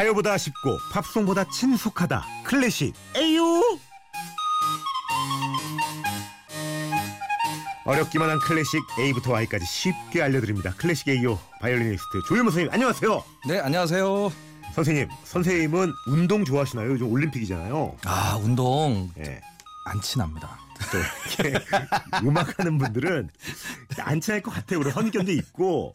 가요보다 쉽고 팝송보다 친숙하다. 클래식. A-Yo! 어렵기만 한 클래식 A부터 Y까지 쉽게 알려드립니다. 클래식 A-Yo 바이올리니스트 조윤범 선생님 안녕하세요. 네, 안녕하세요. 선생님 선생님은 운동 좋아하시나요? 요즘 올림픽이잖아요. 아, 운동 예. 안 친합니다. 또 이렇게 음악하는 분들은 안 친할 것 같아요. 우리 선입견도 있고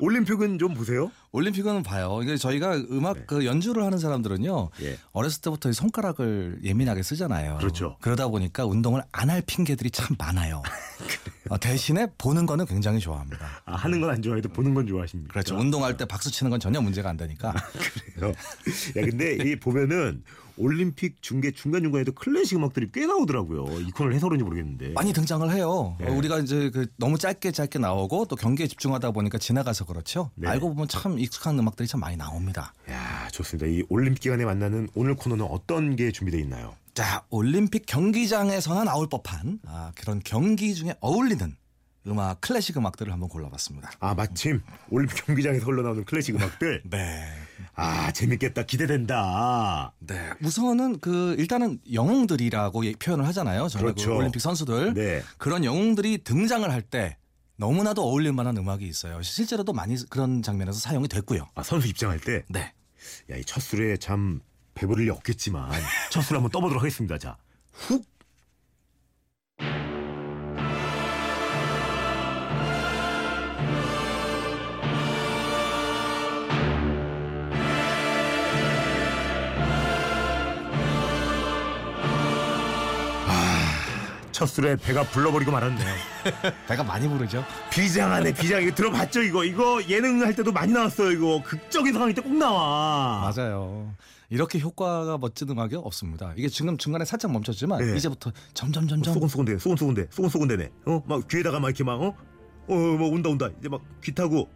올림픽은 좀 보세요 올림픽은 봐요. 이게 저희가 음악 네. 그 연주를 하는 사람들은요. 예. 어렸을 때부터 이 손가락을 예민하게 쓰잖아요. 그렇죠. 그러다 보니까 운동을 안 할 핑계들이 참 많아요. 어, 대신에 보는 거는 굉장히 좋아합니다. 아, 하는 건 안 좋아해도 보는 건 좋아하십니까? 그렇죠. 운동할 때 박수 치는 건 전혀 문제가 안 되니까. 그래요. 야 근데 이 보면은 올림픽 중계 중간 중간에도 클래식 음악들이 꽤 나오더라고요. 이 코너를 해서 그런지 모르겠는데. 많이 등장을 해요. 네. 어, 우리가 이제 그 너무 짧게 짧게 나오고 또 경기에 집중하다 보니까 지나가서 그렇죠. 네. 알고 보면 참 익숙한 음악들이 참 많이 나옵니다. 야 좋습니다. 이 올림픽 기간에 만나는 오늘 코너는 어떤 게 준비되어 있나요? 자, 올림픽 경기장에서나 나올 법한 아, 그런 경기 중에 어울리는 음악, 클래식 음악들을 한번 골라봤습니다. 아 마침 올림픽 경기장에서 흘러나오는 클래식 음악들. 네. 아 재밌겠다. 기대된다. 네. 우선은 그 일단은 영웅들이라고 예- 표현을 하잖아요. 저희가 그렇죠. 그 올림픽 선수들. 네. 그런 영웅들이 등장을 할 때 너무나도 어울릴 만한 음악이 있어요. 실제로도 많이 그런 장면에서 사용이 됐고요. 아 선수 입장할 때. 네. 야이 첫 술에 참 배부를 리 없겠지만 첫 술 한번 떠보도록 하겠습니다. 자 훅. 첫 술에 배가 불러버리고 말았네요. 배가 많이 부르죠. 비장하네 비장 이거 들어봤죠 이거 이거 예능 할 때도 많이 나왔어요 이거 극적인 상황일 때 꼭 나와. 맞아요. 이렇게 효과가 멋진 음악이 없습니다. 이게 지금 중간에 살짝 멈췄지만 네. 이제부터 점점 점점 소곤소곤대 소곤소곤대 소곤소곤대네. 어막 귀에다가 막 이렇게 막 어 어뭐 온다 온다 이제 막 귀 타고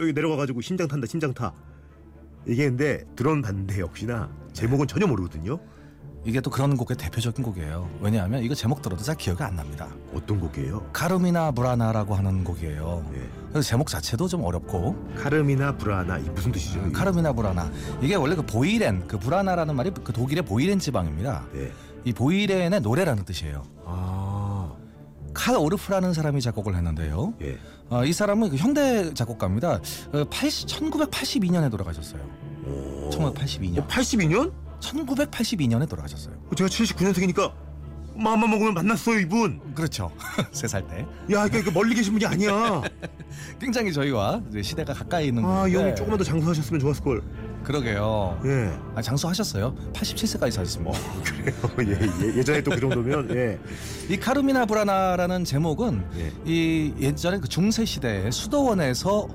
여기 내려가가지고 심장 탄다 심장 타. 이게 근데 들어는 봤는데 역시나 제목은 전혀 모르거든요. 이게 또 그런 곡의 대표적인 곡이에요. 왜냐하면 이거 제목 들어도 잘 기억이 안 납니다. 어떤 곡이에요? 카르미나 브라나라고 하는 곡이에요. 예. 그래서 제목 자체도 좀 어렵고 카르미나 브라나 이 무슨 뜻이죠? 이게? 카르미나 브라나 이게 원래 그 보이렌 그 브라나라는 말이 그 독일의 보이렌 지방입니다. 네. 이 보이렌의 노래라는 뜻이에요. 아 칼 오르프라는 사람이 작곡을 했는데요. 예. 어, 이 사람은 그 현대 작곡가입니다. 어, 80, 1982년에 돌아가셨어요. 오. 1982년. 82년? 1982년에 돌아가셨어요. 제가 79년생이니까 마음만 먹으면 만났어요 이분. 그렇죠. 세 살 때. 야 이게 멀리 계신 분이 아니야. 굉장히 저희와 이제 시대가 가까이 있는 아, 이 분인데 형이 조금만 더 장수하셨으면 좋았을 걸. 그러게요. 예. 아, 장수하셨어요. 87세까지 사셨습니다. 그래요. 예, 예, 예전에 또 그 정도면 예. 이 카르미나 브라나라는 제목은 예. 이 예전에 그 중세 시대에 수도원에서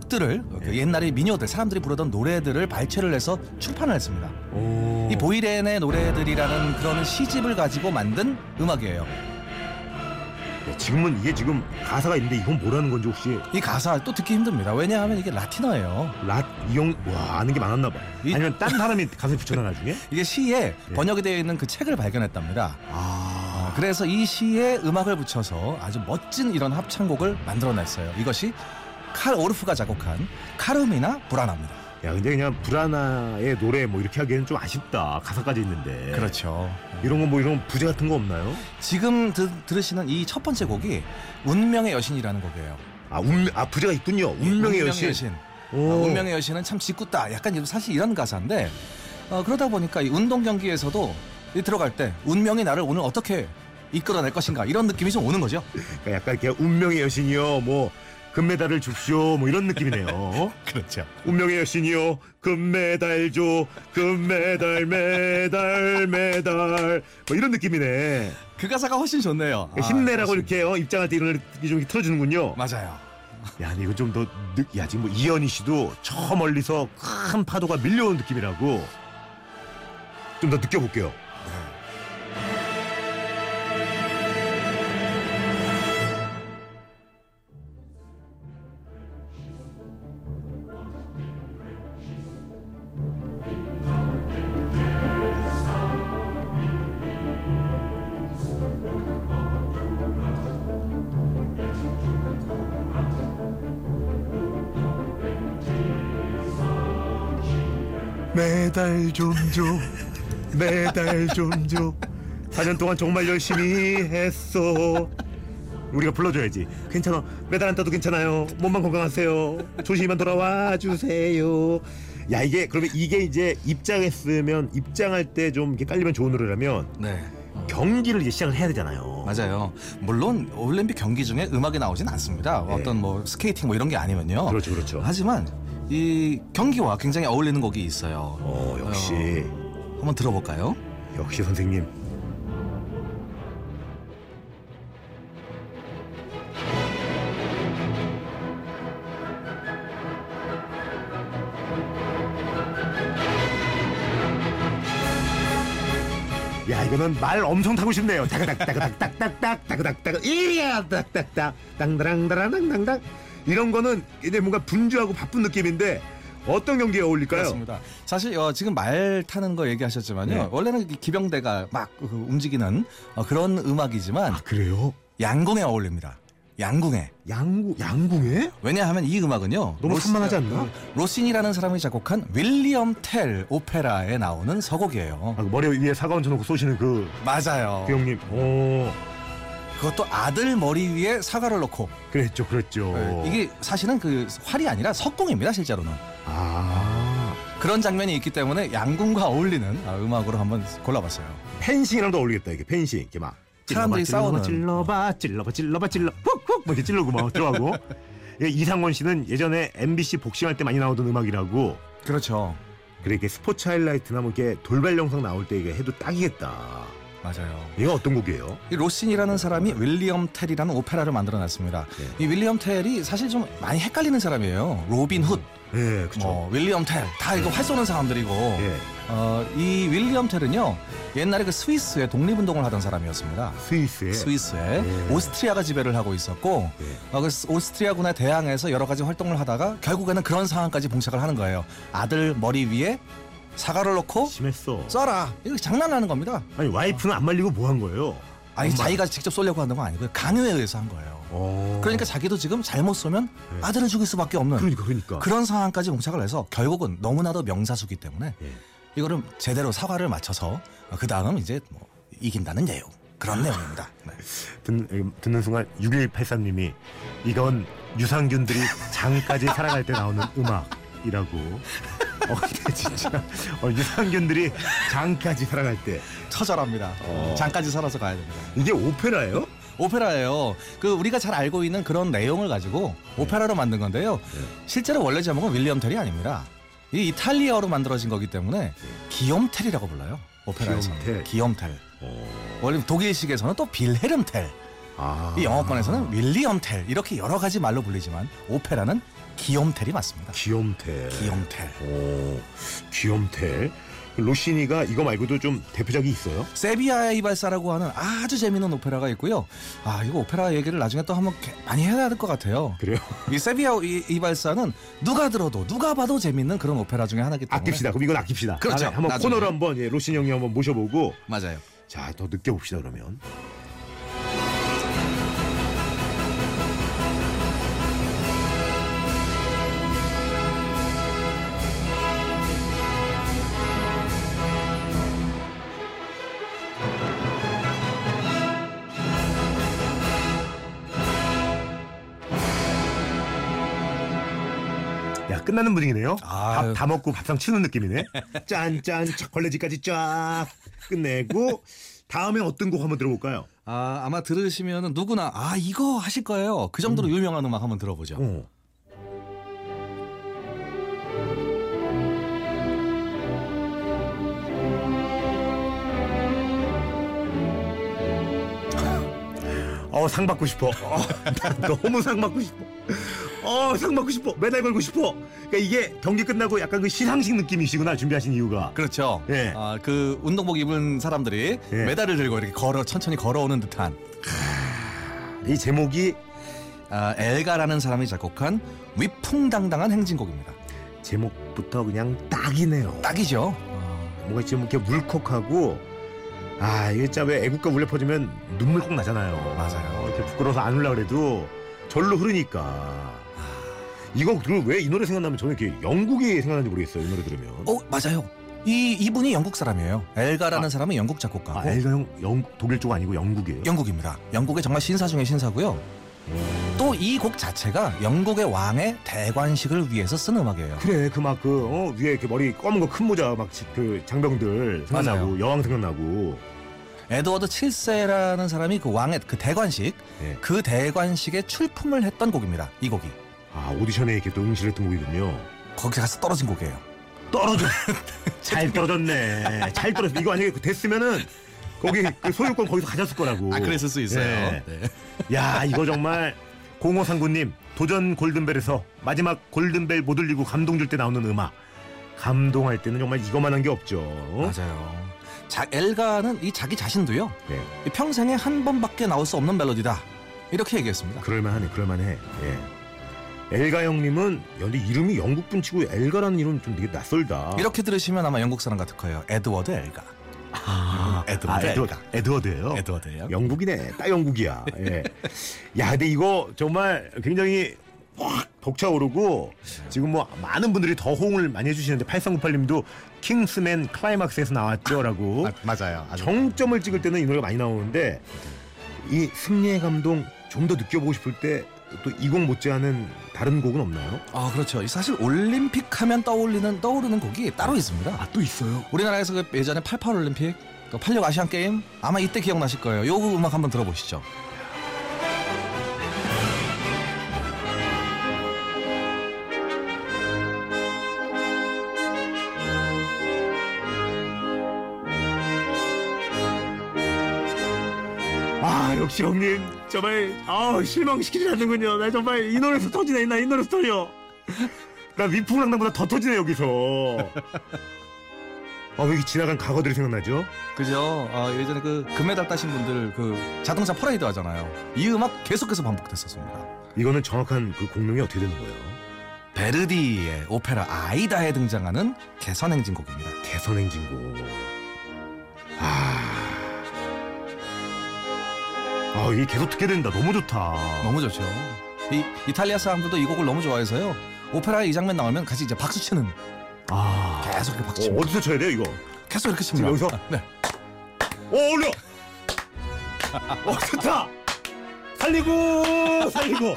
곡들을 그 옛날에 미녀들 사람들이 부르던 노래들을 발췌를 해서 출판을 했습니다. 오. 이 보이렌의 노래들이라는 그런 시집을 가지고 만든 음악이에요. 야, 지금은 이게 지금 가사가 있는데 이건 뭐라는 건지 혹시 이 가사 또 듣기 힘듭니다. 왜냐하면 이게 라틴어예요. 랏이용 와 아는 게 많았나 봐. 이- 아니면 딴 사람이 가사에 붙여놔 나중에? 이게 시에 예. 번역이 되어 있는 그 책을 발견했답니다. 아. 그래서 이 시에 음악을 붙여서 아주 멋진 이런 합창곡을 만들어냈어요. 이것이 칼 오르프가 작곡한 카르미나 브라나입니다. 야 근데 그냥 브라나의 노래 뭐 이렇게 하기에는 좀 아쉽다. 가사까지 있는데. 그렇죠. 이런 거 뭐 이런 부재 같은 거 없나요? 지금 드, 들으시는 이 첫 번째 곡이 운명의 여신이라는 곡이에요. 아, 운, 아 부재가 있군요. 운명의 여신. 어, 오. 운명의 여신은 참 짓궂다. 약간 사실 이런 가사인데 어, 그러다 보니까 이 운동 경기에서도 이 들어갈 때 운명이 나를 오늘 어떻게 이끌어낼 것인가 이런 느낌이 좀 오는 거죠. 그러니까 약간 이렇게 운명의 여신이요. 뭐 금메달을 줍쇼. 뭐 이런 느낌이네요. 그렇죠. 운명의 여신이요. 금메달 줘. 금메달 메달 메달. 뭐 이런 느낌이네. 그 가사가 훨씬 좋네요. 아, 힘내라고 맞습니다. 이렇게 어, 입장할 때 이런 게좀 틀어주는군요. 맞아요. 야, 근데 이거 좀 더, 야, 지금 뭐 이현희 씨도 저 멀리서 큰 파도가 밀려오는 느낌이라고 좀 더 느껴볼게요. 메달 좀 줘. 메달 좀 줘. 4년 동안 정말 열심히 했어. 우리가 불러줘야지. 괜찮아. 메달 안 따도 괜찮아요. 몸만 건강하세요. 조심히만 돌아와 주세요. 야 이게 그러면 이게 이제 입장했으면 입장할 때 좀 이렇게 깔리면 좋은 노래라면 네. 경기를 이제 시작을 해야 되잖아요. 맞아요. 물론 올림픽 경기 중에 음악이 나오진 않습니다. 네. 어떤 뭐 스케이팅 뭐 이런 게 아니면요. 그렇죠, 그렇죠. 하지만 이 경기와 굉장히 어울리는 곡이 있어요. 어 역시 한번 들어볼까요? 역시 선생님. 야 이거는 말 엄청 타고 싶네요. 따그닥 따그닥 딱딱딱 따그닥 따그 이야 딱딱딱 땅다랑다랑당당당 이런 거는 이제 뭔가 분주하고 바쁜 느낌인데 어떤 경기에 어울릴까요? 그렇습니다. 사실 어, 지금 말 타는 거 얘기하셨지만요. 네. 원래는 이 기병대가 막 그, 움직이는 어, 그런 음악이지만 아 그래요? 양궁에 어울립니다. 양궁에. 양궁 양궁에? 왜냐하면 이 음악은요. 너무 산만하지 않나? 그 로신이라는 사람이 작곡한 윌리엄 텔 오페라에 나오는 서곡이에요. 아, 그 머리 위에 사과 얹혀놓고 쏘시는 그, 맞아요. 그 형님. 오, 그것도 아들 머리 위에 사과를 넣고 그랬죠, 그랬죠. 네, 이게 사실은 그 활이 아니라 석궁입니다 실제로는 아 그런 장면이 있기 때문에 양궁과 어울리는 아, 음악으로 한번 골라봤어요. 펜싱이랑도 어울리겠다 이게 펜싱 이렇게 막 사람들이 싸우는. 찔러봐 찔러봐 찔러봐 찔러 훅훅 뭐 이렇게 찔러고 막 들어가고 예, 이상원 씨는 예전에 MBC 복싱할 때 많이 나오던 음악이라고 그렇죠. 그래 이게 스포츠 하이라이트나 뭐 이렇게 돌발 영상 나올 때 이게 해도 딱이겠다. 맞아요. 이거 어떤 곡이에요? 이 로시니라는 사람이 윌리엄 텔이라는 오페라를 만들어놨습니다. 네. 이 윌리엄 텔이 사실 좀 많이 헷갈리는 사람이에요. 로빈 훗, 예, 그렇죠. 뭐 윌리엄 텔, 다 이거 활 쏘는 사람들이고. 예, 어, 이 윌리엄 텔은요 옛날에 그 스위스에 독립운동을 하던 사람이었습니다. 스위스에 스위스에 예. 오스트리아가 지배를 하고 있었고 예. 어, 그 오스트리아군에 대항해서 여러 가지 활동을 하다가 결국에는 그런 상황까지 봉착을 하는 거예요. 아들 머리 위에 사과를 넣고 심했어. 쏴라. 이거 장난하는 겁니다. 아니 와이프는 안 말리고 뭐 한 거예요? 아니 엄마. 자기가 직접 쏘려고 하는 건 아니고요. 강요에 의해서 한 거예요. 어. 그러니까 자기도 지금 잘못 쏘면 네. 아들을 죽일 수밖에 없는 그러니까 그러니까. 그런 상황까지 봉착을 해서 결국은 너무나도 명사수기 때문에 예. 이거를 제대로 사과를 맞춰서 그 다음 이제 뭐 이긴다는 내용 그런 내용입니다. 네. 듣, 듣는 순간 6183님이 이건 유산균들이 장까지 살아갈 때 나오는 음악이라고. 어, 근데 진짜 어, 유산균들이 장까지 살아갈 때 처절합니다. 어. 장까지 살아서 가야 됩니다. 이게 오페라예요? 오페라예요. 그 우리가 잘 알고 있는 그런 내용을 가지고 오페라로 만든 건데요. 네. 실제로 원래 제목은 윌리엄 텔이 아닙니다. 이 이탈리아어로 만들어진 거기 때문에 기욤 텔이라고 불러요. 오페라에서 기욤 텔. 기욤 텔. 어. 원래 독일식에서는 또 빌헤름 텔. 아. 이 영어권에서는 윌리엄 텔 이렇게 여러 가지 말로 불리지만 오페라는 기욤 텔이 맞습니다. 귀염텔. 기욤 텔. 오, 귀염텔. 로시니가 이거 말고도 좀 대표작이 있어요? 세비야의 이발사라고 하는 아주 재미있는 오페라가 있고요. 아 이거 오페라 얘기를 나중에 또 한번 개- 많이 해야 될 것 같아요. 그래요? 이 세비야 이- 이발사는 누가 들어도 누가 봐도 재밌는 그런 오페라 중에 하나이기 때문에 아낍시다. 그럼 이건 아낍시다. 그렇죠. 한번 나중에. 코너로 한번 예, 로시니 형님 한번 모셔보고 맞아요. 자, 더 느껴봅시다 그러면. 야 끝나는 분위기네요. 밥 다 먹고 밥상 치는 느낌이네. 짠짠 초콜릿까지 쫙 끝내고 다음엔 어떤 곡 한번 들어볼까요? 아 아마 들으시면 누구나 아 이거 하실 거예요. 그 정도로 유명한 음악 한번 들어보죠. 어. 어, 상 받고 싶어. 어, 나 너무 상 받고 싶어. 어, 상 받고 싶어. 메달 걸고 싶어. 그러니까 이게 경기 끝나고 약간 그 시상식 느낌이시구나, 준비하신 이유가. 그렇죠. 예. 아, 그 운동복 입은 사람들이 예. 메달을 들고 이렇게 걸어 천천히 걸어오는 듯한 이 제목이 아, 엘가라는 사람이 작곡한 위풍당당한 행진곡입니다. 제목부터 그냥 딱이네요. 딱이죠. 뭔가 지금 이렇게 물컥하고 아 이게 진짜 왜 애국가 울려 퍼지면 눈물 꼭 나잖아요. 맞아요. 이렇게 부끄러워서 안 울려 그래도 절로 흐르니까. 이거 그리고 왜이 노래 생각나면 저는 이렇게 영국이 생각나는지 모르겠어요. 이 노래 들으면. 어 맞아요. 이 이분이 영국 사람이에요. 엘가라는 사람은 영국 작곡가고 아, 엘가 형 영, 독일 쪽 아니고 영국이에요. 영국입니다. 영국의 정말 신사 중의 신사고요. 또이 곡 자체가 영국의 왕의 대관식을 위해서 쓴 음악이에요. 그래 그막그 어, 위에 그 머리 검은 거 큰 모자 막 그 장병들 생각나고 맞아요. 여왕 생각나고 에드워드 7세라는 사람이 그 왕의 그 대관식 예. 그 대관식에 출품을 했던 곡입니다. 이 곡이 아 오디션에 이렇게 또 응시했던 곡이군요. 거기 가서 떨어진 곡이에요. 떨어져 잘 떨어졌네 잘 떨어졌어 이거 만약에 그 됐으면은 거기 그 소유권 거기서 가졌을 거라고 수 예. 네. 야 이거 정말 공호상구님 도전 골든벨에서 마지막 골든벨 못 울리고 감동 줄 때 나오는 음악 감동할 때는 정말 이거만한 게 없죠 맞아요. 자, 엘가는 이 자기 자신도요. 네. 이 평생에 한 번밖에 나올 수 없는 멜로디다. 이렇게 얘기했습니다. 그럴만하네 그럴만해 예. 엘가 형님은 근데 이름이 영국 분 치고 엘가라는 이름 좀 되게 낯설다 이렇게 들으시면 아마 영국 사람 같을 거예요. 에드워드 엘가. 아, 에드워드 아, 에드워, 엘가. 에드워드예요 에드워드예요. 영국이네 딱 영국이야 예. 야 근데 이거 정말 굉장히 확 벅차오르고 지금 뭐 많은 분들이 더 호응을 많이 해주시는데 8398님도 킹스맨 클라이막스에서 나왔죠라고 맞아요. 정점을 찍을 때는 이 노래가 많이 나오는데 이 승리의 감동 좀 더 느껴보고 싶을 때 또 이 곡 못지않은 다른 곡은 없나요? 아 그렇죠. 사실 올림픽 하면 떠올리는 떠오르는 곡이 따로 있습니다. 아 또 있어요? 우리나라에서 그 예전에 88 올림픽, 또86 아시안 게임 아마 이때 기억나실 거예요. 요 음악 한번 들어보시죠. 형님 정말 아 실망시키지 않는군요. 나 정말 이 노래에서 터지네. 나 이 노래에서 터져. 나 위풍당당보다 더 터지네 여기서. 아 왜 이렇게 지나간 과거들이 생각나죠? 그죠? 아, 예전에 그 금메달 따신 분들 그 자동차 퍼레이드 하잖아요. 이 음악 계속해서 반복됐었습니다. 이거는 정확한 그 곡명이 어떻게 되는 거예요? 베르디의 오페라 아이다에 등장하는 개선행진곡입니다. 개선행진곡. 아, 이게 계속 듣게 된다. 너무 좋다. 너무 좋죠. 이 이탈리아 사람들도 이 곡을 너무 좋아해서요. 오페라에 이 장면 나오면 같이 이제 박수 치는 아. 계속 이렇게 박수 어, 칩니다. 어디서 쳐야 돼요, 이거? 계속 이렇게 칩니다. 여기서? 아, 네. 어, 올려! 어, 좋다! 살리고, 살리고,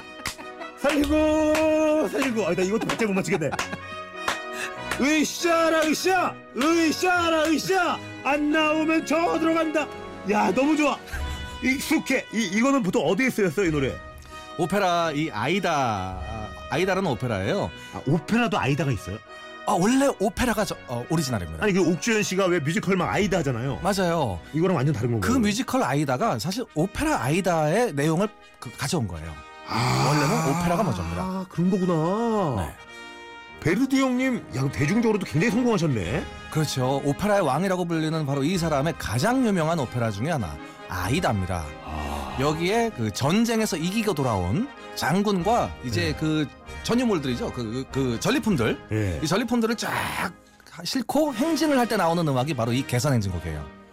살리고, 살리고. 아, 나 이것도 박자 못 맞추겠네. 으쌰라, 으쌰! 으쌰라, 으쌰! 안 나오면 저 들어간다! 야, 너무 좋아! 익숙해! 이, 이거는 보통 어디에 쓰였어요, 이 노래? 오페라 이 아이다 아이다라는 오페라예요. 아, 오페라도 아이다가 있어요? 아 원래 오페라가 저, 어, 오리지널입니다. 아니, 그 옥주현 씨가 왜 뮤지컬 막 아이다 하잖아요. 맞아요. 이거랑 완전 다른 그 건가요? 뮤지컬 아이다가 사실 오페라 아이다의 내용을 그 가져온 거예요. 아, 원래는 오페라가 먼저입니다. 아, 그런 거구나. 네. 베르디 형님, 야, 대중적으로도 굉장히 성공하셨네. 그렇죠. 오페라의 왕이라고 불리는 바로 이 사람의 가장 유명한 오페라 중에 하나 아이다입니다. 아, 여기에 그 전쟁에서 이기고 돌아온 장군과 이제 네. 그 전유물들이죠. 그, 그, 그 전리품들. 예. 이 전리품들을 쫙 싣고 행진을 할 때 나오는 음악이 바로 이 개선행진곡이에요.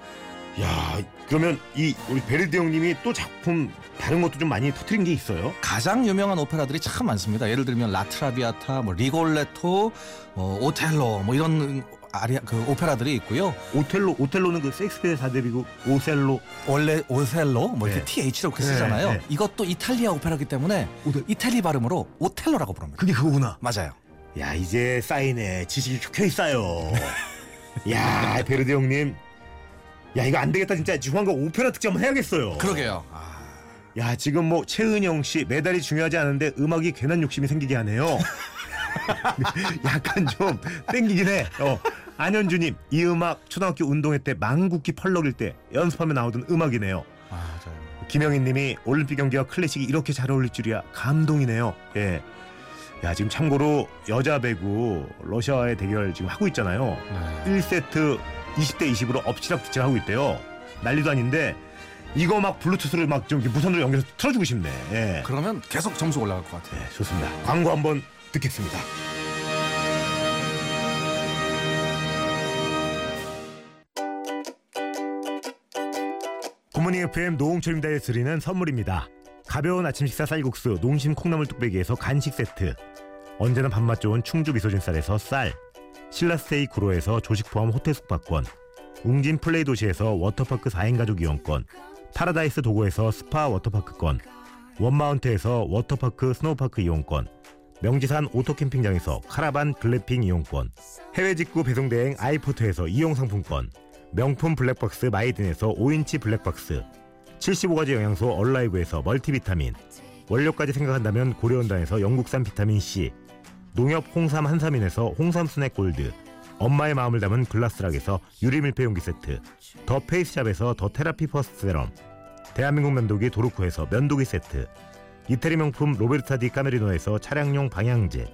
야, 그러면 이 우리 베르디 형님이 또 작품 다른 것도 좀 많이 터트린 게 있어요? 가장 유명한 오페라들이 참 많습니다. 예를 들면 라트라비아타, 뭐 리골레토, 어, 오텔로 뭐 이런 아리아 그 오페라들이 있고요. 오텔로, 오텔로는 그 셰익스피어 사대비고 오셀로. 원래 오셀로 뭐 이렇게 네. TH로 이렇게 네, 쓰잖아요. 네. 이것도 이탈리아 오페라기 때문에. 이탈리 발음으로 오텔로라고 부릅니다. 그게 그거구나. 맞아요. 야, 이제 쌓이네. 지식이 켜켜이 쌓여. 야, 베르디 형님. 야, 이거 안 되겠다. 진짜 중앙과 오페라 특집 한번 해야겠어요. 그러게요. 아, 야 지금 뭐 최은영 씨 메달이 중요하지 않은데 음악이 괜한 욕심이 생기게 하네요. 약간 좀 땡기긴 해. 어. 안현주님 이 음악 초등학교 운동회 때 망국기 펄럭일 때 연습하면 나오던 음악이네요. 맞아요. 김영희님이 올림픽 경기와 클래식이 이렇게 잘 어울릴 줄이야 감동이네요. 예. 야 지금 참고로 여자 배구 러시아와의 대결 지금 하고 있잖아요. 네. 1세트 20대 20으로 엎치락뒤치락 하고 있대요. 난리도 아닌데 이거 막 블루투스를 막 좀 무선으로 연결해서 틀어주고 싶네. 예. 그러면 계속 점수 올라갈 것 같아요. 네, 좋습니다. 광고 한번 듣겠습니다. 굿모닝 FM 노홍철입니다에 드리는 선물입니다. 가벼운 아침 식사 쌀국수 농심 콩나물 뚝배기에서 간식 세트. 언제나 밥맛 좋은 충주 미소진 쌀에서 쌀. 신라스테이 구로에서 조식 포함 호텔 숙박권, 웅진 플레이 도시에서 워터파크 4인 가족 이용권, 파라다이스 도고에서 스파 워터파크권, 원마운트에서 워터파크 스노우파크 이용권, 명지산 오토캠핑장에서 카라반 글램핑 이용권, 해외 직구 배송 대행 아이포트에서 이용 상품권, 명품 블랙박스 마이든에서 5인치 블랙박스, 75가지 영양소 얼라이브에서 멀티비타민, 원료까지 생각한다면 고려은단에서 영국산 비타민 C, 농협 홍삼 한삼인에서 홍삼 스낵 골드, 엄마의 마음을 담은 글라스락에서 유리 밀폐용기 세트, 더 페이스샵에서 더 테라피 퍼스트 세럼, 대한민국 면도기 도르코에서 면도기 세트, 이태리 명품 로베르타 디 까메리노에서 차량용 방향제,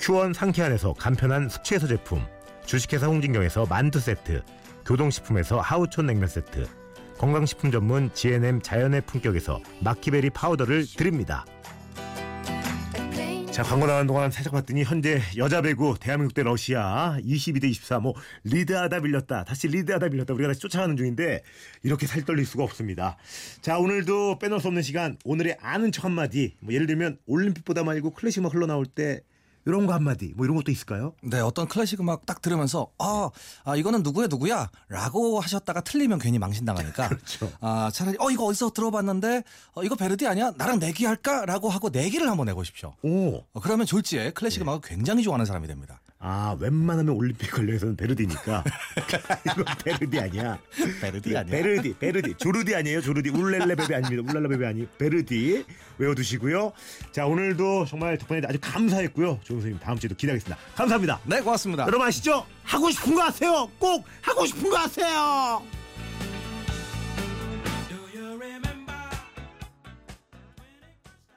큐원 상쾌한에서 간편한 숙취해소 제품, 주식회사 홍진경에서 만두 세트, 교동식품에서 하우촌 냉면 세트, 건강식품 전문 GNM 자연의 품격에서 마키베리 파우더를 드립니다. 자 광고 나간 동안 살짝 봤더니 현재 여자 배구 대한민국 대 러시아 22대 24뭐 리드하다 밀렸다 다시 리드하다 밀렸다 우리가 다시 쫓아가는 중인데 이렇게 살 떨릴 수가 없습니다. 자 오늘도 빼놓을 수 없는 시간 오늘의 아는 척 한마디 뭐 예를 들면 올림픽보다 말고 클래식 음악 흘러나올 때 이런 거 한마디 뭐 이런 것도 있을까요? 네, 어떤 클래식 음악 딱 들으면서 아, 아 이거는 누구야 누구야 라고 하셨다가 틀리면 괜히 망신당하니까 그렇죠. 아, 차라리 어 이거 어디서 들어봤는데 어, 이거 베르디 아니야? 나랑 내기할까? 라고 하고 내기를 한번 해보십시오. 오. 어, 그러면 졸지에 네. 클래식 음악을 굉장히 좋아하는 사람이 됩니다. 아 웬만하면 올림픽 관련해서는 베르디니까 이거 베르디 아니야. 베르디 아니야? 베르디, 베르디, 조르디 아니에요. 조르디, 울렐레 베베 아닙니다. 울랄라 베베 아니, 베르디 외워두시고요. 자 오늘도 정말 덕분에 아주 감사했고요. 조은 선생님 다음 주에도 기대하겠습니다. 감사합니다. 네, 고맙습니다. 여러분 아시죠? 하고 싶은 거 하세요. 꼭 하고 싶은 거 하세요.